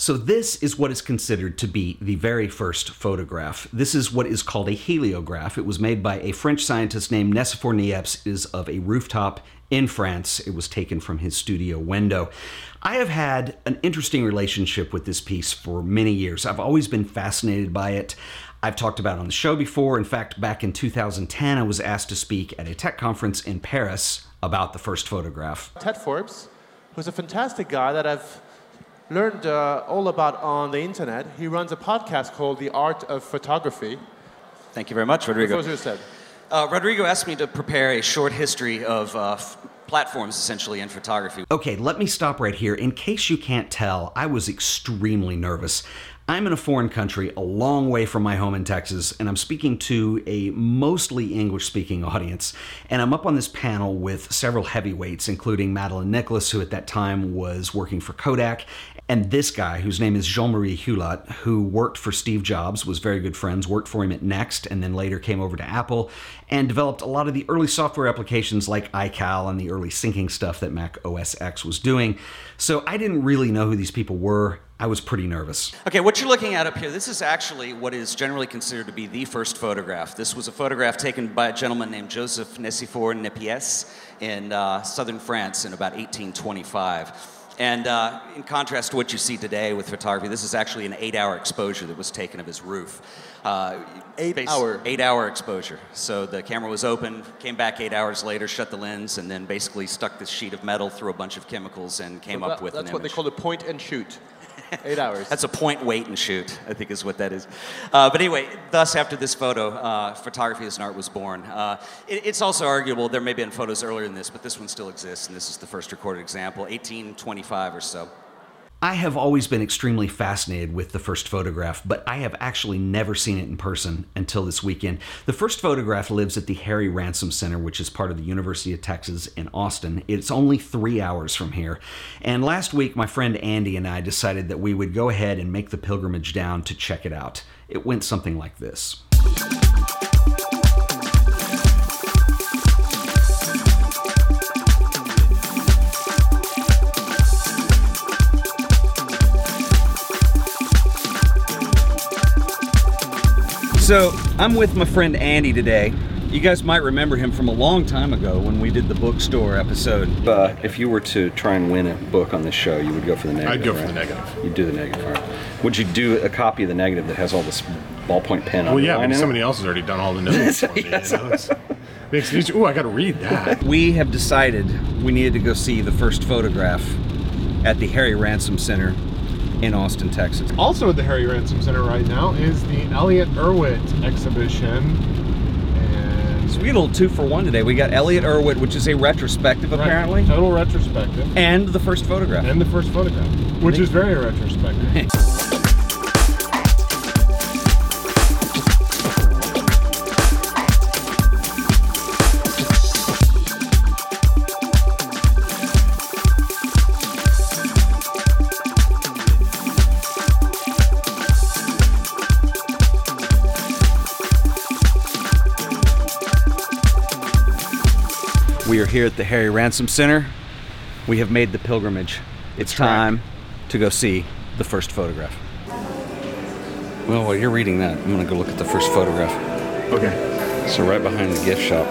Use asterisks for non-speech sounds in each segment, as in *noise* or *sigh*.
So, this is what is considered to be the very first photograph. This is what is called a heliograph. It was made by a French scientist named Nicéphore Niepce. Is of a rooftop in France. It was taken from his studio window. I have had an interesting relationship with this piece for many years. I've always been fascinated by it. I've talked about it on the show before. In fact, back in 2010, I was asked to speak at a tech conference in Paris about the first photograph. Ted Forbes, who's a fantastic guy that I've learned uh, all about on the internet. He runs a podcast called The Art of Photography. Thank you very much, Rodrigo. What said? Uh, Rodrigo asked me to prepare a short history of uh, f- platforms essentially in photography. Okay, let me stop right here. In case you can't tell, I was extremely nervous. I'm in a foreign country, a long way from my home in Texas, and I'm speaking to a mostly English speaking audience. And I'm up on this panel with several heavyweights, including Madeline Nicholas, who at that time was working for Kodak, and this guy, whose name is Jean Marie Hullot, who worked for Steve Jobs, was very good friends, worked for him at Next, and then later came over to Apple and developed a lot of the early software applications like iCal and the early syncing stuff that Mac OS X was doing. So I didn't really know who these people were. I was pretty nervous. Okay, what you're looking at up here, this is actually what is generally considered to be the first photograph. This was a photograph taken by a gentleman named Joseph Nicéphore Niepce in uh, southern France in about 1825. And uh, in contrast to what you see today with photography, this is actually an eight hour exposure that was taken of his roof. Uh, eight base, hour? Eight hour exposure. So the camera was open, came back eight hours later, shut the lens, and then basically stuck this sheet of metal through a bunch of chemicals and came so that, up with That's what image. they call a point and shoot. *laughs* Eight hours. That's a point, wait, and shoot, I think is what that is. Uh, but anyway, thus, after this photo, uh, photography as an art was born. Uh, it, it's also arguable, there may have been photos earlier than this, but this one still exists, and this is the first recorded example, 1825 or so. I have always been extremely fascinated with the first photograph, but I have actually never seen it in person until this weekend. The first photograph lives at the Harry Ransom Center, which is part of the University of Texas in Austin. It's only three hours from here. And last week, my friend Andy and I decided that we would go ahead and make the pilgrimage down to check it out. It went something like this. So I'm with my friend Andy today. You guys might remember him from a long time ago when we did the bookstore episode. Uh, if you were to try and win a book on this show, you would go for the negative. I'd go for the negative. You'd do the negative. All right. Would you do a copy of the negative that has all this ballpoint pen on it? Well, yeah, underline but somebody else has already done all the notes for me. Yes. You *laughs* know? Makes it. Ooh, I got to read that. We have decided we needed to go see the first photograph at the Harry Ransom Center in Austin, Texas. Also at the Harry Ransom Center right now is the Elliott Erwitt exhibition. And So we get a little two for one today. We got Elliott Erwitt, which is a retrospective Right, apparently, total retrospective. and the first photograph. And the first photograph, which is very retrospective. *laughs* here at the Harry Ransom Center. We have made the pilgrimage. It's That's right. time to go see the first photograph. Well, while you're reading that, I'm going to go look at the first photograph. Okay. So, right behind the gift shop.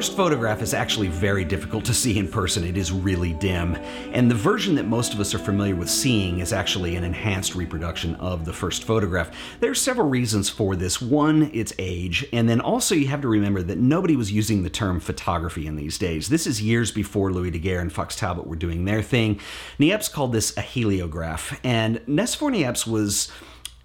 First photograph is actually very difficult to see in person. It is really dim. And the version that most of us are familiar with seeing is actually an enhanced reproduction of the first photograph. There are several reasons for this. One, its age, and then also you have to remember that nobody was using the term photography in these days. This is years before Louis Daguerre and Fox Talbot were doing their thing. Niepce called this a heliograph, and Nicéphore Niepce was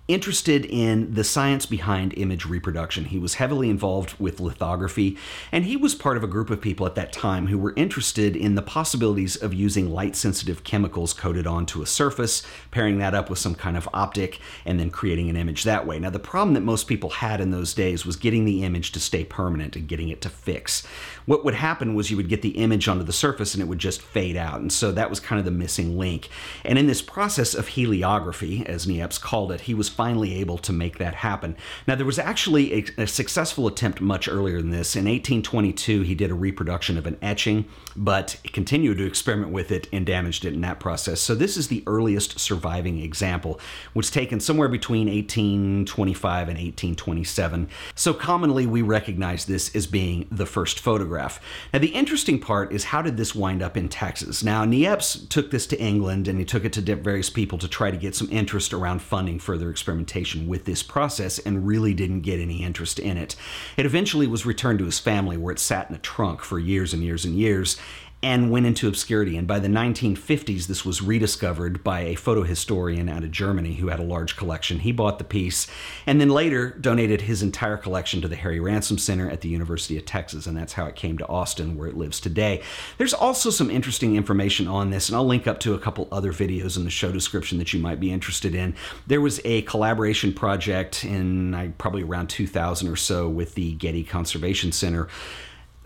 interested in the science behind image reproduction. He was heavily involved with lithography, and he was part of a group of people at that time who were interested in the possibilities of using light sensitive chemicals coated onto a surface, pairing that up with some kind of optic, and then creating an image that way. Now, the problem that most people had in those days was getting the image to stay permanent and getting it to fix. What would happen was you would get the image onto the surface and it would just fade out, and so that was kind of the missing link. And in this process of heliography, as Niepce called it, he was finally able to make that happen. Now, there was actually a, a, successful attempt much earlier than this. In 1822, he did a reproduction of an etching, but continued to experiment with it and damaged it in that process. So, this is the earliest surviving example, was taken somewhere between 1825 and 1827. So, commonly we recognize this as being the first photograph. Now, the interesting part is how did this wind up in Texas? Now, Niepce took this to England and he took it to various people to try to get some interest around funding further experimentation with this process and really didn't get any interest in it. It eventually was returned to his family where it sat in a trunk for years and years and years and went into obscurity. And by the 1950s, this was rediscovered by a photo historian out of Germany who had a large collection. He bought the piece and then later donated his entire collection to the Harry Ransom Center at the University of Texas. And that's how it came to Austin, where it lives today. There's also some interesting information on this, and I'll link up to a couple other videos in the show description that you might be interested in. There was a collaboration project in I, probably around 2000 or so with the Getty Conservation Center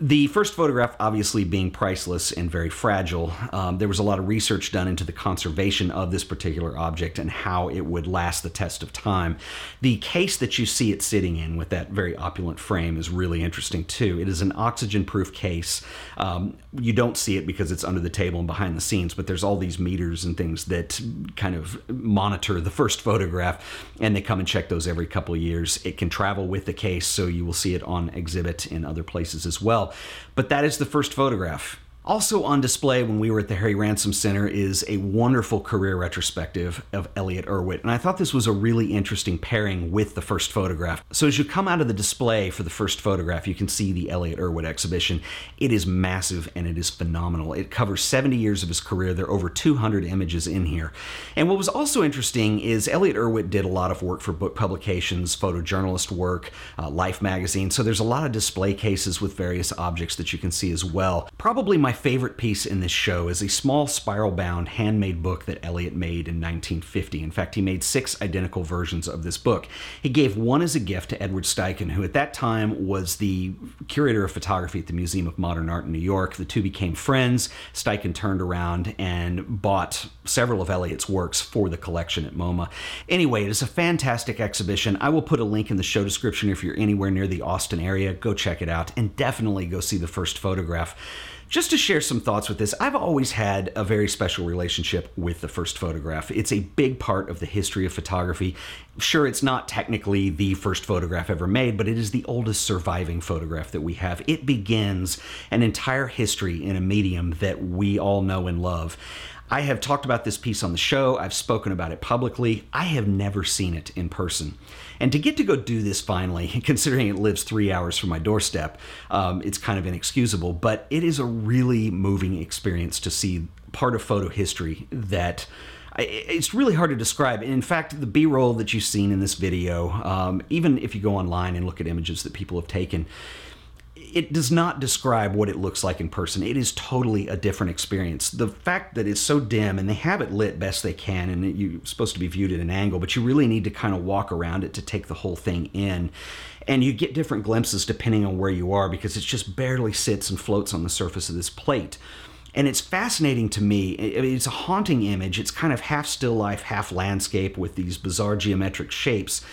the first photograph, obviously being priceless and very fragile, um, there was a lot of research done into the conservation of this particular object and how it would last the test of time. The case that you see it sitting in with that very opulent frame is really interesting too. It is an oxygen proof case. Um, you don't see it because it's under the table and behind the scenes, but there's all these meters and things that kind of monitor the first photograph, and they come and check those every couple years. It can travel with the case, so you will see it on exhibit in other places as well. But that is the first photograph. Also on display when we were at the Harry Ransom Center is a wonderful career retrospective of Elliott Erwitt, and I thought this was a really interesting pairing with the first photograph. So as you come out of the display for the first photograph, you can see the Elliott Erwitt exhibition. It is massive and it is phenomenal. It covers 70 years of his career. There are over 200 images in here. And what was also interesting is Elliott Erwitt did a lot of work for book publications, photojournalist work, uh, Life magazine. So there's a lot of display cases with various objects that you can see as well. Probably my favorite piece in this show is a small spiral bound handmade book that Elliott made in 1950. In fact, he made six identical versions of this book. He gave one as a gift to Edward Steichen, who at that time was the curator of photography at the Museum of Modern Art in New York. The two became friends. Steichen turned around and bought several of Elliott's works for the collection at MoMA. Anyway, it is a fantastic exhibition. I will put a link in the show description if you're anywhere near the Austin area. Go check it out and definitely go see the first photograph just to share some thoughts with this, I've always had a very special relationship with the first photograph. It's a big part of the history of photography. Sure, it's not technically the first photograph ever made, but it is the oldest surviving photograph that we have. It begins an entire history in a medium that we all know and love. I have talked about this piece on the show, I've spoken about it publicly. I have never seen it in person. And to get to go do this finally, *laughs* considering it lives three hours from my doorstep, um, it's kind of inexcusable, but it is a really moving experience to see part of photo history that it's really hard to describe. And in fact, the B roll that you've seen in this video, um, even if you go online and look at images that people have taken, it does not describe what it looks like in person. It is totally a different experience. The fact that it's so dim and they have it lit best they can, and you're supposed to be viewed at an angle, but you really need to kind of walk around it to take the whole thing in. And you get different glimpses depending on where you are because it just barely sits and floats on the surface of this plate. And it's fascinating to me. It's a haunting image. It's kind of half still life, half landscape with these bizarre geometric shapes.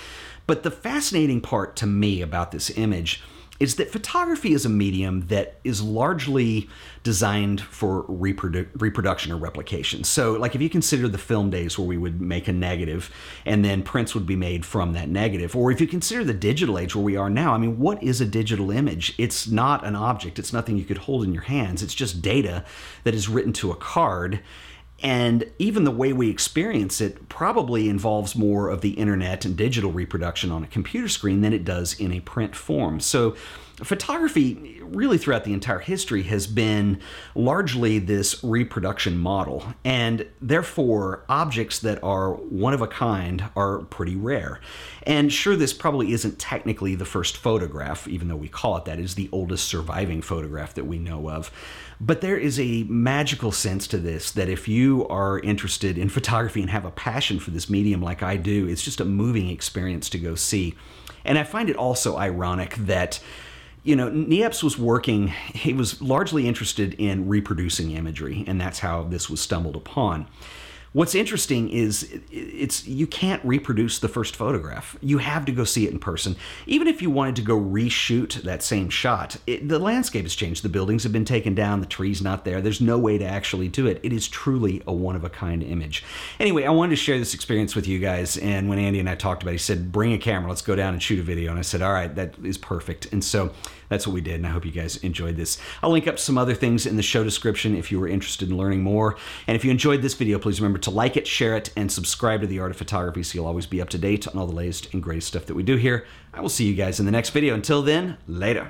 But the fascinating part to me about this image is that photography is a medium that is largely designed for reprodu- reproduction or replication. So, like if you consider the film days where we would make a negative and then prints would be made from that negative, or if you consider the digital age where we are now, I mean, what is a digital image? It's not an object, it's nothing you could hold in your hands, it's just data that is written to a card and even the way we experience it probably involves more of the internet and digital reproduction on a computer screen than it does in a print form. So photography, really throughout the entire history, has been largely this reproduction model, and therefore objects that are one of a kind are pretty rare. And sure, this probably isn't technically the first photograph, even though we call it that, is the oldest surviving photograph that we know of. But there is a magical sense to this that if you are interested in photography and have a passion for this medium like I do, it's just a moving experience to go see. And I find it also ironic that you know, Niepce was working, he was largely interested in reproducing imagery, and that's how this was stumbled upon. What's interesting is it's you can't reproduce the first photograph. You have to go see it in person. Even if you wanted to go reshoot that same shot, it, the landscape has changed. The buildings have been taken down, the trees not there. There's no way to actually do it. It is truly a one of a kind image. Anyway, I wanted to share this experience with you guys. And when Andy and I talked about it, he said, "Bring a camera. Let's go down and shoot a video." And I said, "All right, that is perfect." And so that's what we did, and I hope you guys enjoyed this. I'll link up some other things in the show description if you were interested in learning more. And if you enjoyed this video, please remember to like it, share it, and subscribe to The Art of Photography so you'll always be up to date on all the latest and greatest stuff that we do here. I will see you guys in the next video. Until then, later.